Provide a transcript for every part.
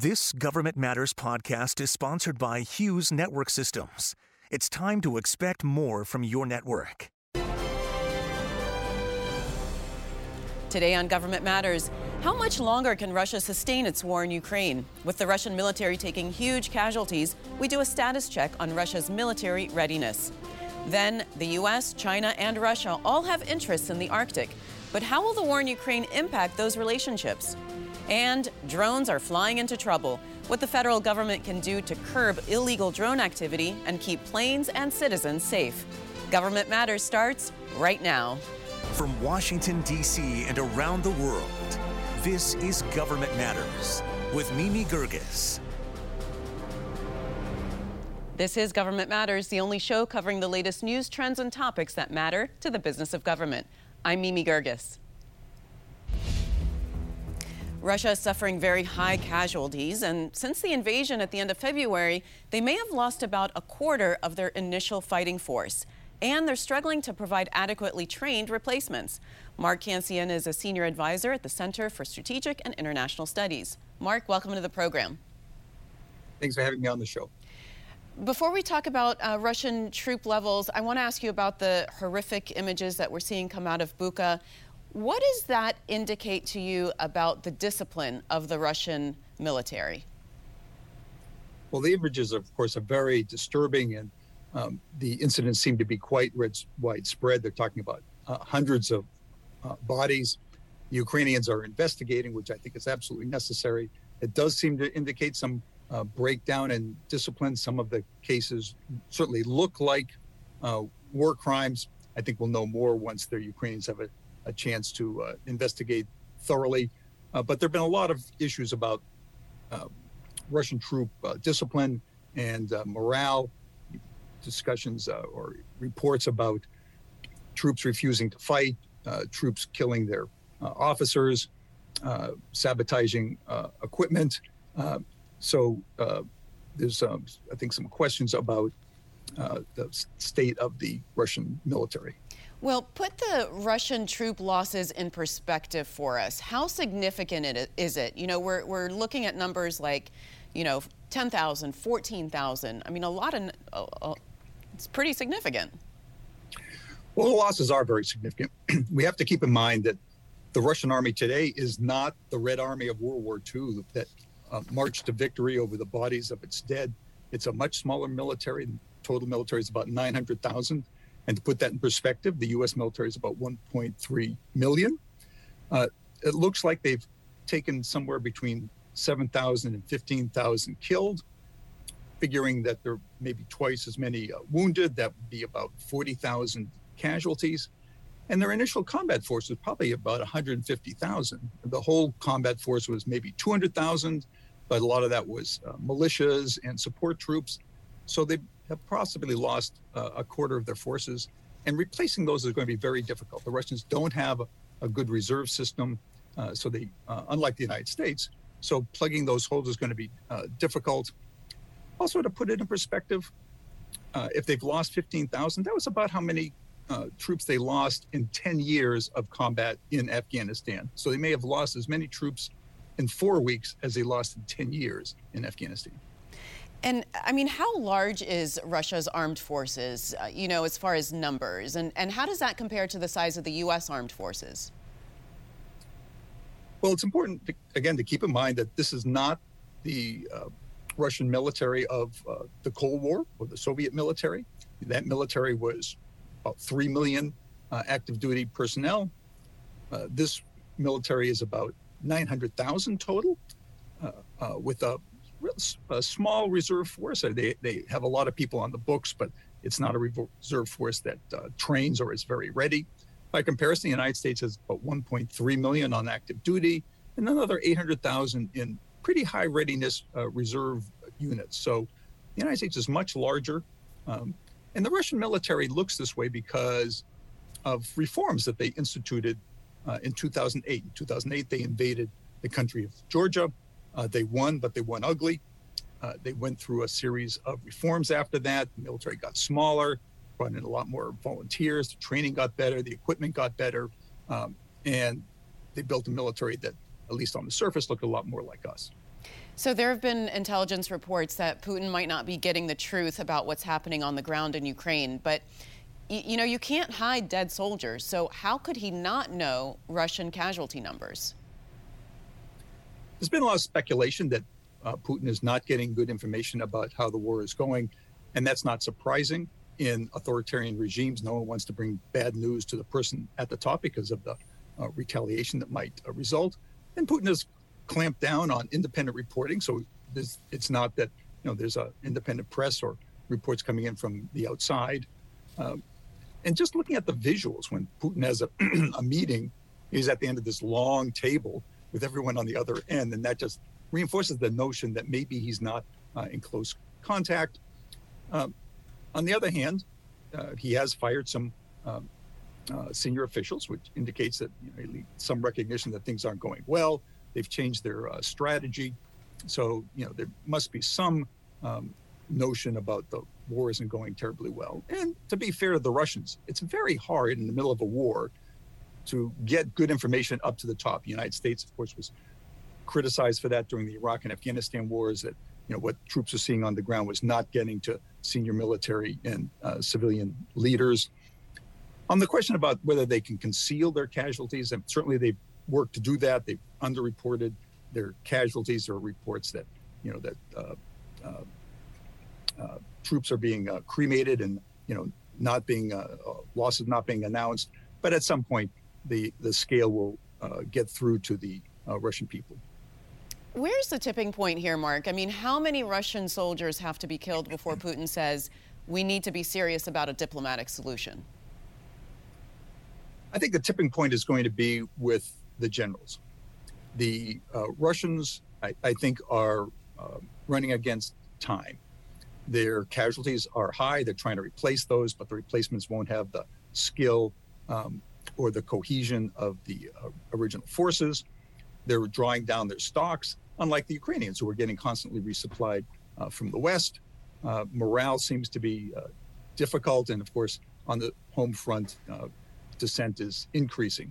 This Government Matters podcast is sponsored by Hughes Network Systems. It's time to expect more from your network. Today on Government Matters, how much longer can Russia sustain its war in Ukraine? With the Russian military taking huge casualties, we do a status check on Russia's military readiness. Then, the US, China, and Russia all have interests in the Arctic. But how will the war in Ukraine impact those relationships? And drones are flying into trouble. What the federal government can do to curb illegal drone activity and keep planes and citizens safe. Government Matters starts right now. From Washington, D.C. and around the world, this is Government Matters with Mimi Geerges. This is Government Matters, the only show covering the latest news, trends, and topics that matter to the business of government. I'm Mimi Geerges. Russia is suffering very high casualties, and since the invasion at the end of February, they may have lost about a quarter of their initial fighting force. And they're struggling to provide adequately trained replacements. Mark Cancian is a senior advisor at the Center for Strategic and International Studies. Mark, welcome to the program. Thanks for having me on the show. Before we talk about uh, Russian troop levels, I want to ask you about the horrific images that we're seeing come out of Bucha. What does that indicate to you about the discipline of the Russian military? Well, the images, of course, are very disturbing, and um, the incidents seem to be quite widespread. They're talking about uh, hundreds of uh, bodies. Ukrainians are investigating, which I think is absolutely necessary. It does seem to indicate some uh, breakdown in discipline. Some of the cases certainly look like uh, war crimes. I think we'll know more once the Ukrainians have a a chance to uh, investigate thoroughly. Uh, but there have been a lot of issues about uh, Russian troop uh, discipline and uh, morale, discussions or reports about troops refusing to fight, troops killing their officers, sabotaging equipment. so there's, um, I think, some questions about the state of the Russian military. Well, put the Russian troop losses in perspective for us. How significant is it? You know, we're, we're looking at numbers like, you know, 10,000, 14,000. I mean, a lot of, uh, uh, it's pretty significant. Well, the losses are very significant. we have to keep in mind that the Russian army today is not the Red Army of World War II that uh, marched to victory over the bodies of its dead. It's a much smaller military. Total military is about 900,000. And to put that in perspective, the U.S. military is about 1.3 million. Uh, it looks like they've taken somewhere between 7,000 and 15,000 killed, figuring that there may be twice as many uh, wounded. That would be about 40,000 casualties. And their initial combat force was probably about 150,000. The whole combat force was maybe 200,000, but a lot of that was uh, militias and support troops. So they have possibly lost uh, a quarter of their forces, and replacing those is going to be very difficult. The Russians don't have a, a good reserve system, uh, so they, uh, unlike the United States, so plugging those holes is going to be uh, difficult. Also, to put it in perspective, uh, if they've lost 15,000, that was about how many uh, troops they lost in 10 years of combat in Afghanistan. So they may have lost as many troops in four weeks as they lost in 10 years in Afghanistan. And I mean, how large is Russia's armed forces, uh, you know, as far as numbers? And, and how does that compare to the size of the U.S. armed forces? Well, it's important, to, again, to keep in mind that this is not the uh, Russian military of uh, the Cold War or the Soviet military. That military was about 3 million uh, active duty personnel. Uh, this military is about 900,000 total, uh, with a a small reserve force. They, they have a lot of people on the books, but it's not a reserve force that uh, trains or is very ready. By comparison, the United States has about 1.3 million on active duty and another 800,000 in pretty high readiness uh, reserve units. So the United States is much larger. Um, and the Russian military looks this way because of reforms that they instituted uh, in 2008. In 2008, they invaded the country of Georgia. Uh, they won, but they won ugly. Uh, they went through a series of reforms after that. The military got smaller, brought in a lot more volunteers. The training got better, the equipment got better, um, and they built a military that, at least on the surface, looked a lot more like us. So there have been intelligence reports that Putin might not be getting the truth about what's happening on the ground in Ukraine, but you know, you can't hide dead soldiers. So how could he not know Russian casualty numbers? There's been a lot of speculation that uh, Putin is not getting good information about how the war is going, and that's not surprising. In authoritarian regimes, no one wants to bring bad news to the person at the top because of the uh, retaliation that might uh, result. And Putin has clamped down on independent reporting. So it's not that you know there's a independent press or reports coming in from the outside. Um, and just looking at the visuals when Putin has a, a meeting, he's at the end of this long table with everyone on the other end, and that just reinforces the notion that maybe he's not uh, in close contact. Um, on the other hand, uh, he has fired some um, uh, senior officials, which indicates that you know, some recognition that things aren't going well. They've changed their uh, strategy. So, you know, there must be some um, notion about the war isn't going terribly well. And to be fair to the Russians, it's very hard in the middle of a war to get good information up to the top. The United States, of course, was criticized for that during the Iraq and Afghanistan wars that you know what troops are seeing on the ground was not getting to senior military and uh, civilian leaders. On the question about whether they can conceal their casualties, and certainly they've worked to do that. They've underreported their casualties. or reports that you know that uh, uh, uh, troops are being uh, cremated and you know not being uh, losses not being announced. But at some point, the the scale will get through to the Russian people. Where's the tipping point here, Mark? I mean, how many Russian soldiers have to be killed before Putin says we need to be serious about a diplomatic solution? I think the tipping point is going to be with the generals. The uh, Russians, I, I, think, are uh, running against time. Their casualties are high. They're trying to replace those, but the replacements won't have the skill um, or the cohesion of the uh, original forces. They're drawing down their stocks, unlike the Ukrainians, who are getting constantly resupplied uh, from the West. Uh, morale seems to be uh, difficult, and of course, on the home front, dissent is increasing.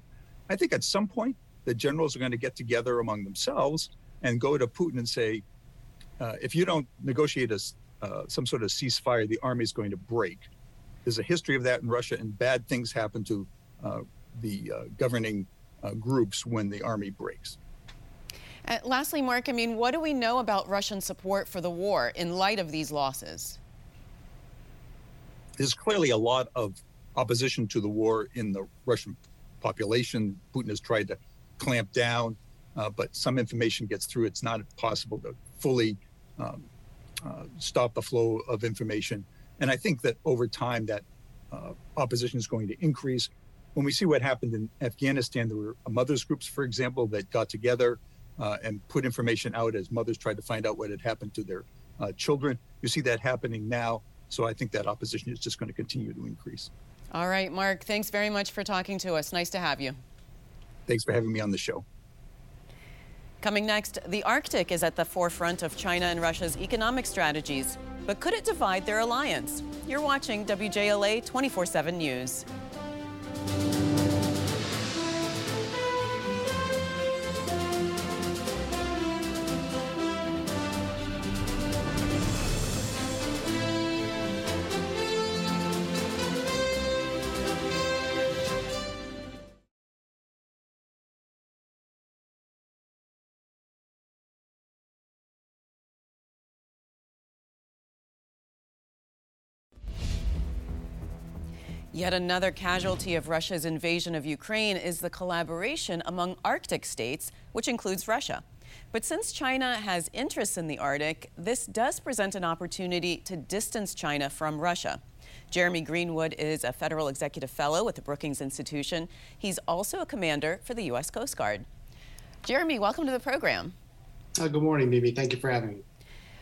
I think at some point the generals are going to get together among themselves and go to Putin and say, uh, if you don't negotiate a, uh, some sort of ceasefire, the army is going to break. There's a history of that in Russia, and bad things happen to uh, the uh, governing uh, groups when the army breaks. Uh, lastly, Mark, I mean, what do we know about Russian support for the war in light of these losses? There's clearly a lot of opposition to the war in the Russian population. Putin has tried to clamp down, uh, but some information gets through. It's not possible to fully um, uh, stop the flow of information. And I think that over time, that uh, opposition is going to increase. When we see what happened in Afghanistan, there were mothers groups, for example, that got together uh, and put information out as mothers tried to find out what had happened to their uh, children. You see that happening now. So I think that opposition is just going to continue to increase. All right, Mark, thanks very much for talking to us. Nice to have you. Thanks for having me on the show. Coming next, the Arctic is at the forefront of China and Russia's economic strategies. But could it divide their alliance? You're watching WJLA 24 7 News. Yet another casualty of Russia's invasion of Ukraine is the collaboration among Arctic states, which includes Russia. But since China has interests in the Arctic, this does present an opportunity to distance China from Russia. Jeremy Greenwood is a federal executive fellow with the Brookings Institution. He's also a commander for the U.S. Coast Guard. Jeremy, welcome to the program. Uh, good morning, Mimi. Thank you for having me.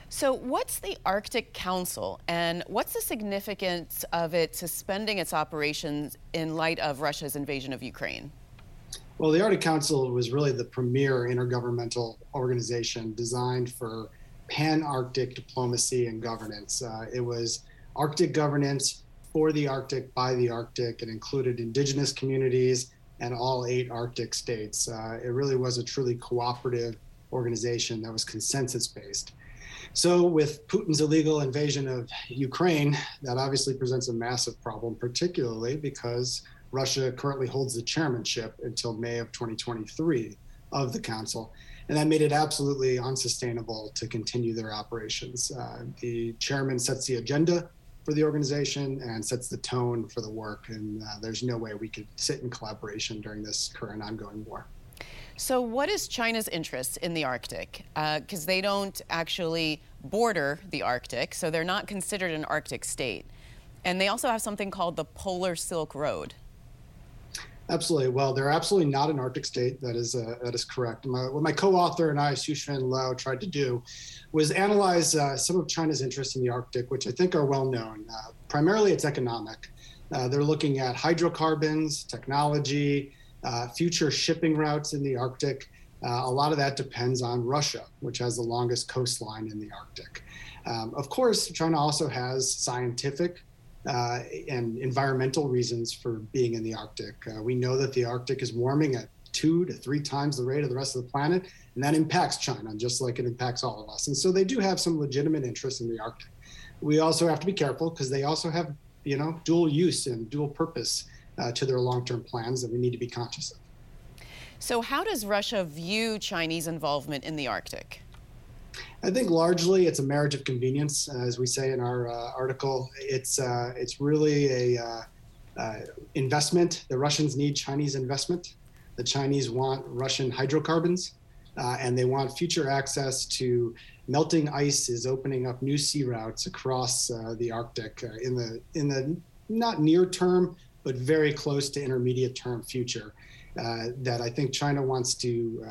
So, what's the Arctic Council and what's the significance of it suspending its operations in light of Russia's invasion of Ukraine? Well, the Arctic Council was really the premier intergovernmental organization designed for pan Arctic diplomacy and governance. Uh, it was Arctic governance for the Arctic by the Arctic. and included indigenous communities and all eight Arctic states. Uh, it really was a truly cooperative organization that was consensus based. So, with Putin's illegal invasion of Ukraine, that obviously presents a massive problem, particularly because Russia currently holds the chairmanship until May of 2023 of the Council. And that made it absolutely unsustainable to continue their operations. Uh, the chairman sets the agenda for the organization and sets the tone for the work. And uh, there's no way we could sit in collaboration during this current ongoing war. So, what is China's interest in the Arctic? Because uh, they don't actually border the Arctic, so they're not considered an Arctic state. And they also have something called the Polar Silk Road. Absolutely. Well, they're absolutely not an Arctic state. That is uh, that is correct. My, what my co-author and I, Shuxian Luo, tried to do was analyze uh, some of China's interests in the Arctic, which I think are well known. Uh, primarily, it's economic. Uh, they're looking at hydrocarbons, technology, uh, future shipping routes in the Arctic. Uh, a lot of that depends on Russia, which has the longest coastline in the Arctic. Um, of course, China also has scientific uh, and environmental reasons for being in the Arctic. Uh, we know that the Arctic is warming at two to three times the rate of the rest of the planet, and that impacts China just like it impacts all of us. And so they do have some legitimate interest in the Arctic. We also have to be careful because they also have, you know, dual use and dual purpose uh, to their long-term plans that we need to be conscious of. So, how does Russia view Chinese involvement in the Arctic? I think largely it's a marriage of convenience, as we say in our uh, article. It's uh, it's really a uh, uh, investment. The Russians need Chinese investment. The Chinese want Russian hydrocarbons, uh, and they want future access to melting ice. Is opening up new sea routes across uh, the Arctic in the in the not near term, but very close to intermediate term future. that I think China wants to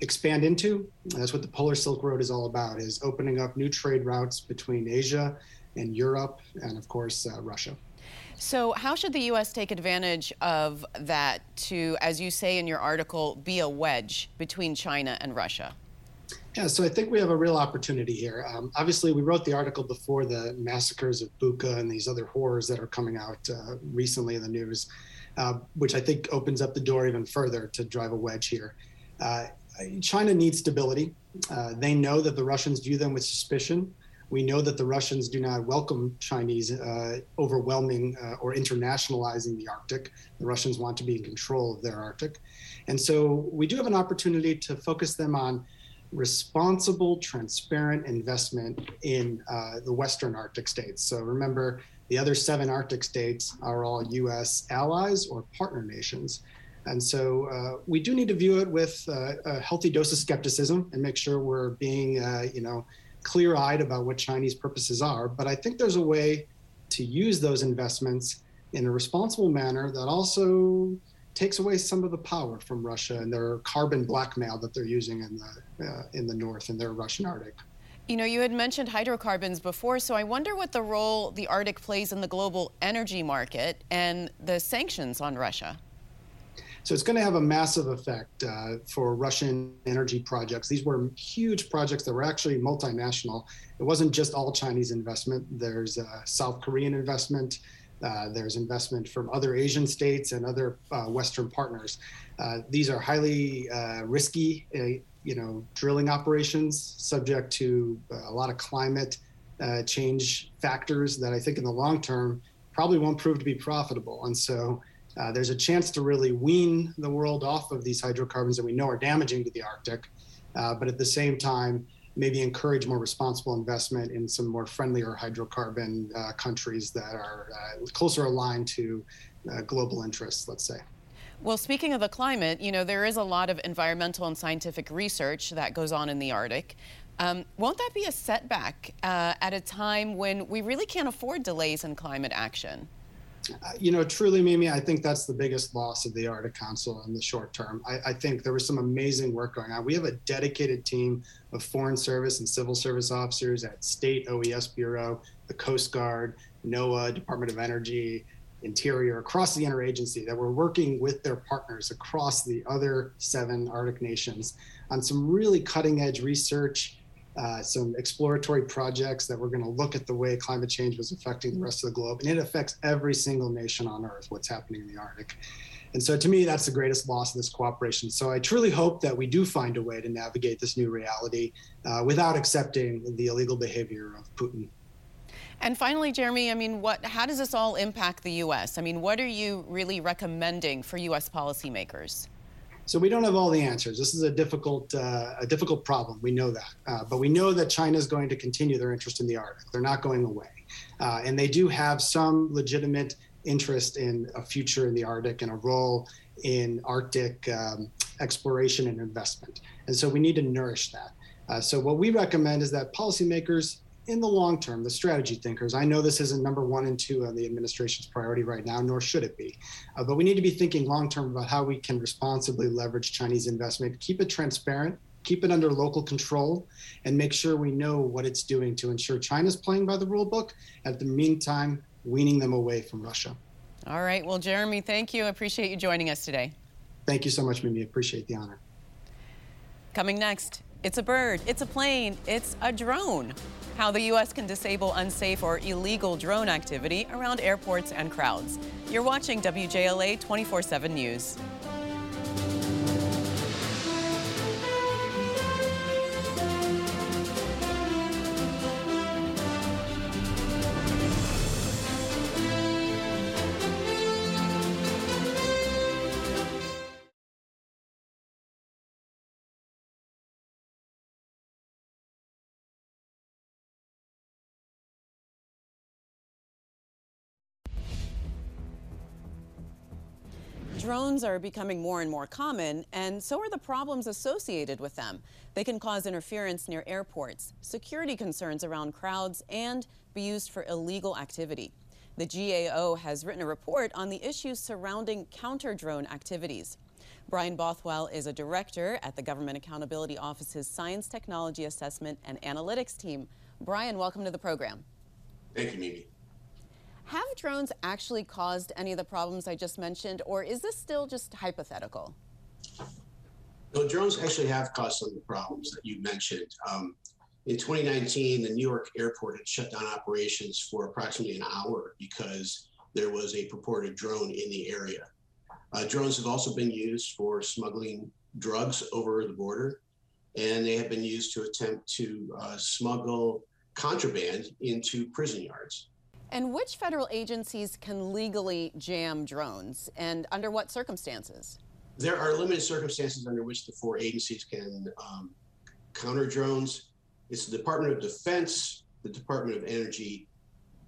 expand into. That's what the Polar Silk Road is all about: is opening up new trade routes between Asia and Europe, and of course uh, Russia. So, how should the U.S. take advantage of that to, as you say in your article, be a wedge between China and Russia? Yeah, so I think we have a real opportunity here. Um, obviously, we wrote the article before the massacres of Bucha and these other horrors that are coming out uh, recently in the news, uh, which I think opens up the door even further to drive a wedge here. Uh, China needs stability. Uh, they know that the Russians view them with suspicion. We know that the Russians do not welcome Chinese uh, overwhelming uh, or internationalizing the Arctic. The Russians want to be in control of their Arctic. And so we do have an opportunity to focus them on responsible, transparent investment in uh, the Western Arctic states. So remember, the other seven Arctic states are all US allies or partner nations. And so uh, we do need to view it with uh, a healthy dose of skepticism and make sure we're being, uh, you know, clear-eyed about what Chinese purposes are. But I think there's a way to use those investments in a responsible manner that also takes away some of the power from Russia and their carbon blackmail that they're using in the uh, in the north in their Russian Arctic. You know, you had mentioned hydrocarbons before, so I wonder what the role the Arctic plays in the global energy market and the sanctions on Russia. So it's going to have a massive effect uh, for Russian energy projects. These were huge projects that were actually multinational. It wasn't just all Chinese investment. There's uh, South Korean investment. Uh, there's investment from other Asian states and other uh, Western partners. Uh, these are highly uh, risky, you know, drilling operations, subject to a lot of climate change factors that I think in the long term probably won't prove to be profitable. And so uh, there's a chance to really wean the world off of these hydrocarbons that we know are damaging to the Arctic, uh, but at the same time, maybe encourage more responsible investment in some more friendlier hydrocarbon uh, countries that are uh, closer aligned to uh, global interests, let's say. Well, speaking of the climate, you know, there is a lot of environmental and scientific research that goes on in the Arctic. Um, won't that be a setback uh, at a time when we really can't afford delays in climate action? Uh, you know, truly, Mimi, I think that's the biggest loss of the Arctic Council in the short term. I, I, think there was some amazing work going on. We have a dedicated team of foreign service and civil service officers at State OES Bureau, the Coast Guard, NOAA, Department of Energy, Interior, across the interagency that we're working with their partners across the other seven Arctic nations on some really cutting edge research uh, some exploratory projects that we're going to look at the way climate change was affecting the rest of the globe. And it affects every single nation on Earth, what's happening in the Arctic. And so to me, that's the greatest loss of this cooperation. So I truly hope that we do find a way to navigate this new reality uh, without accepting the illegal behavior of Putin. And finally, Jeremy, I mean, what, how does this all impact the U.S.? I mean, what are you really recommending for U.S. policymakers? So we don't have all the answers. This is a difficult, uh, a difficult problem. We know that, uh, but we know that China is going to continue their interest in the Arctic. They're not going away, uh, and they do have some legitimate interest in a future in the Arctic and a role in Arctic um, exploration and investment. And so we need to nourish that. Uh, so what we recommend is that policymakers in the long term, the strategy thinkers, I know this isn't number one and two on the administration's priority right now, nor should it be. Uh, but we need to be thinking long term about how we can responsibly leverage Chinese investment, keep it transparent, keep it under local control, and make sure we know what it's doing to ensure China's playing by the rule book. At the meantime, weaning them away from Russia. All right. Well, Jeremy, thank you. I appreciate you joining us today. Thank you so much, Mimi. Appreciate the honor. Coming next, it's a bird, it's a plane, it's a drone. How the U.S. can disable unsafe or illegal drone activity around airports and crowds. You're watching WJLA 24 7 News. Drones are becoming more and more common, and so are the problems associated with them. They can cause interference near airports, security concerns around crowds, and be used for illegal activity. The GAO has written a report on the issues surrounding counter drone activities. Brian Bothwell is a director at the Government Accountability Office's Science, Technology Assessment and Analytics team. Brian, welcome to the program. Thank you, Mimi. Have drones actually caused any of the problems I just mentioned, or is this still just hypothetical? No, drones actually have caused some of the problems that you mentioned. Um, in 2019, the New York airport had shut down operations for approximately an hour because there was a purported drone in the area. Uh, drones have also been used for smuggling drugs over the border, and they have been used to attempt to uh, smuggle contraband into prison yards. And which federal agencies can legally jam drones and under what circumstances? There are limited circumstances under which the four agencies can um, counter drones. It's the Department of Defense, the Department of Energy,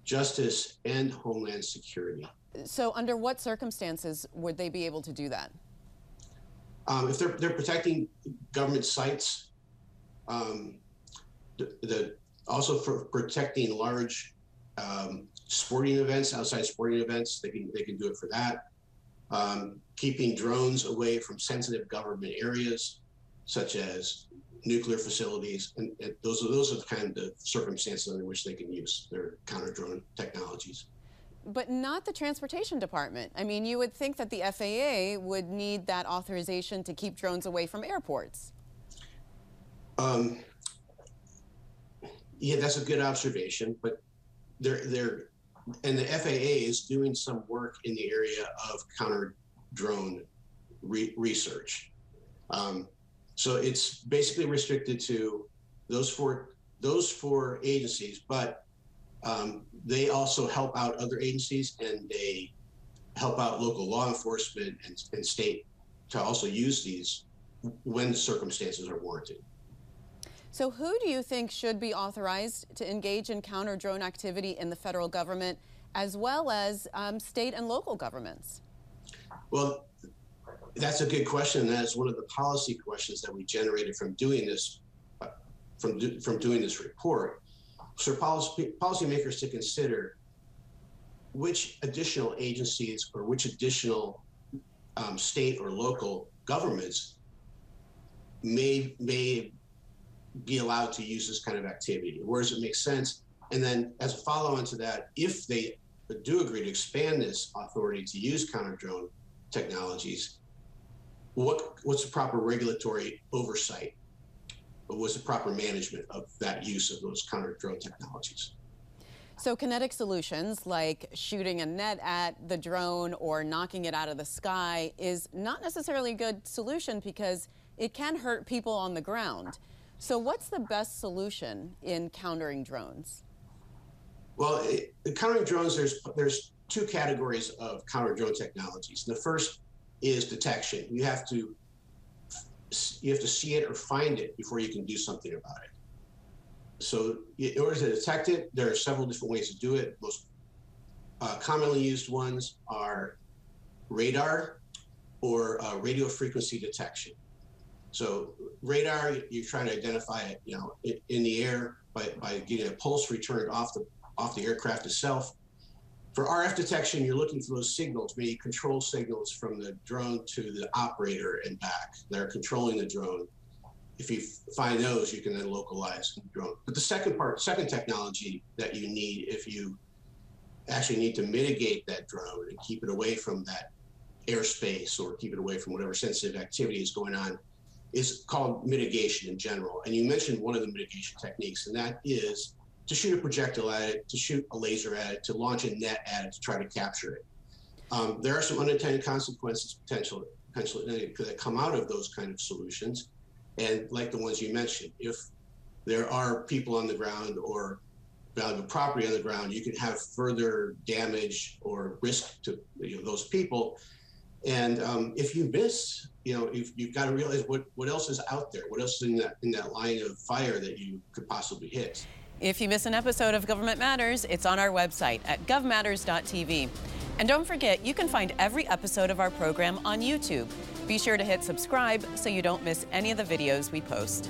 Justice, and Homeland Security. So, under what circumstances would they be able to do that? Um, if they're, they're protecting government sites, um, the, the, also for protecting large um, sporting events, outside sporting events. They can they can do it for that. Um, keeping drones away from sensitive government areas, such as nuclear facilities, and, and those are those are the kind of circumstances under which they can use their counter drone technologies. But not the transportation department. I mean, you would think that the FAA would need that authorization to keep drones away from airports. Um, yeah, that's a good observation, but they're they're and the FAA is doing some work in the area of counter drone re- research. Um, so it's basically restricted to those four those four agencies, but um, they also help out other agencies and they help out local law enforcement and, and state to also use these when circumstances are warranted. So, who do you think should be authorized to engage in counter drone activity in the federal government, as well as um, state and local governments? Well, that's a good question. That's one of the policy questions that we generated from doing this, from do, from doing this report. For policy policymakers to consider which additional agencies or which additional um, state or local governments may may be allowed to use this kind of activity? Where does it make sense? And then, as a follow on to that, if they do agree to expand this authority to use counter drone technologies, what what's the proper regulatory oversight? What's the proper management of that use of those counter drone technologies? So, kinetic solutions like shooting a net at the drone or knocking it out of the sky is not necessarily a good solution because it can hurt people on the ground. So, what's the best solution in countering drones? Well, it, countering drones, there's there's two categories of counter drone technologies. The first is detection. You have to you have to see it or find it before you can do something about it. So, in order to detect it, there are several different ways to do it. Most uh, commonly used ones are radar or uh, radio frequency detection. So, radar, you're trying to identify it, you know, in, the air by, by getting a pulse returned off the off the aircraft itself. For RF detection, you're looking for those signals, meaning control signals from the drone to the operator and back that are controlling the drone if you find those, you can then localize the drone. But the second part, second technology that you need if you actually need to mitigate that drone and keep it away from that airspace or keep it away from whatever sensitive activity is going on is called mitigation in general. And you mentioned one of the mitigation techniques, and that is to shoot a projectile at it, to shoot a laser at it, to launch a net at it to try to capture it. Um, there are some unintended consequences potential, potentially that come out of those kind of solutions. And like the ones you mentioned, if there are people on the ground or valuable property on the ground, you can have further damage or risk to you know, those people. And um, if you miss, you know, you've, you've got to realize what, what else is out there, what else is in that in that line of fire that you could possibly hit. If you miss an episode of Government Matters, it's on our website at govmatters.tv. And don't forget, you can find every episode of our program on YouTube. Be sure to hit subscribe so you don't miss any of the videos we post.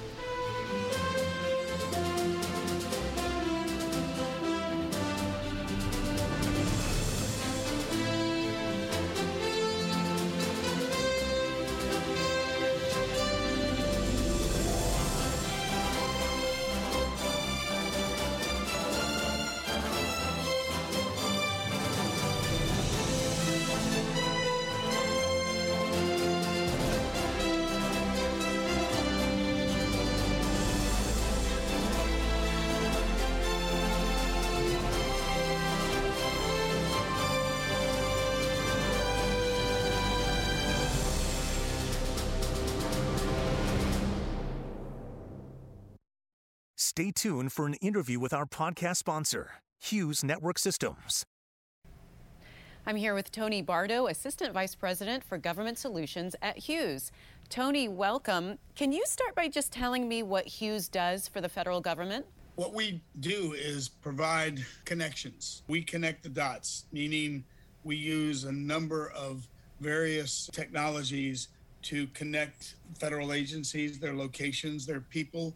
Stay tuned for an interview with our podcast sponsor, Hughes Network Systems. I'm here with Tony Bardo, Assistant Vice President for Government Solutions at Hughes. Tony, welcome. Can you start by just telling me what Hughes does for the federal government? What we do is provide connections. We connect the dots, meaning we use a number of various technologies to connect federal agencies, their locations, their people,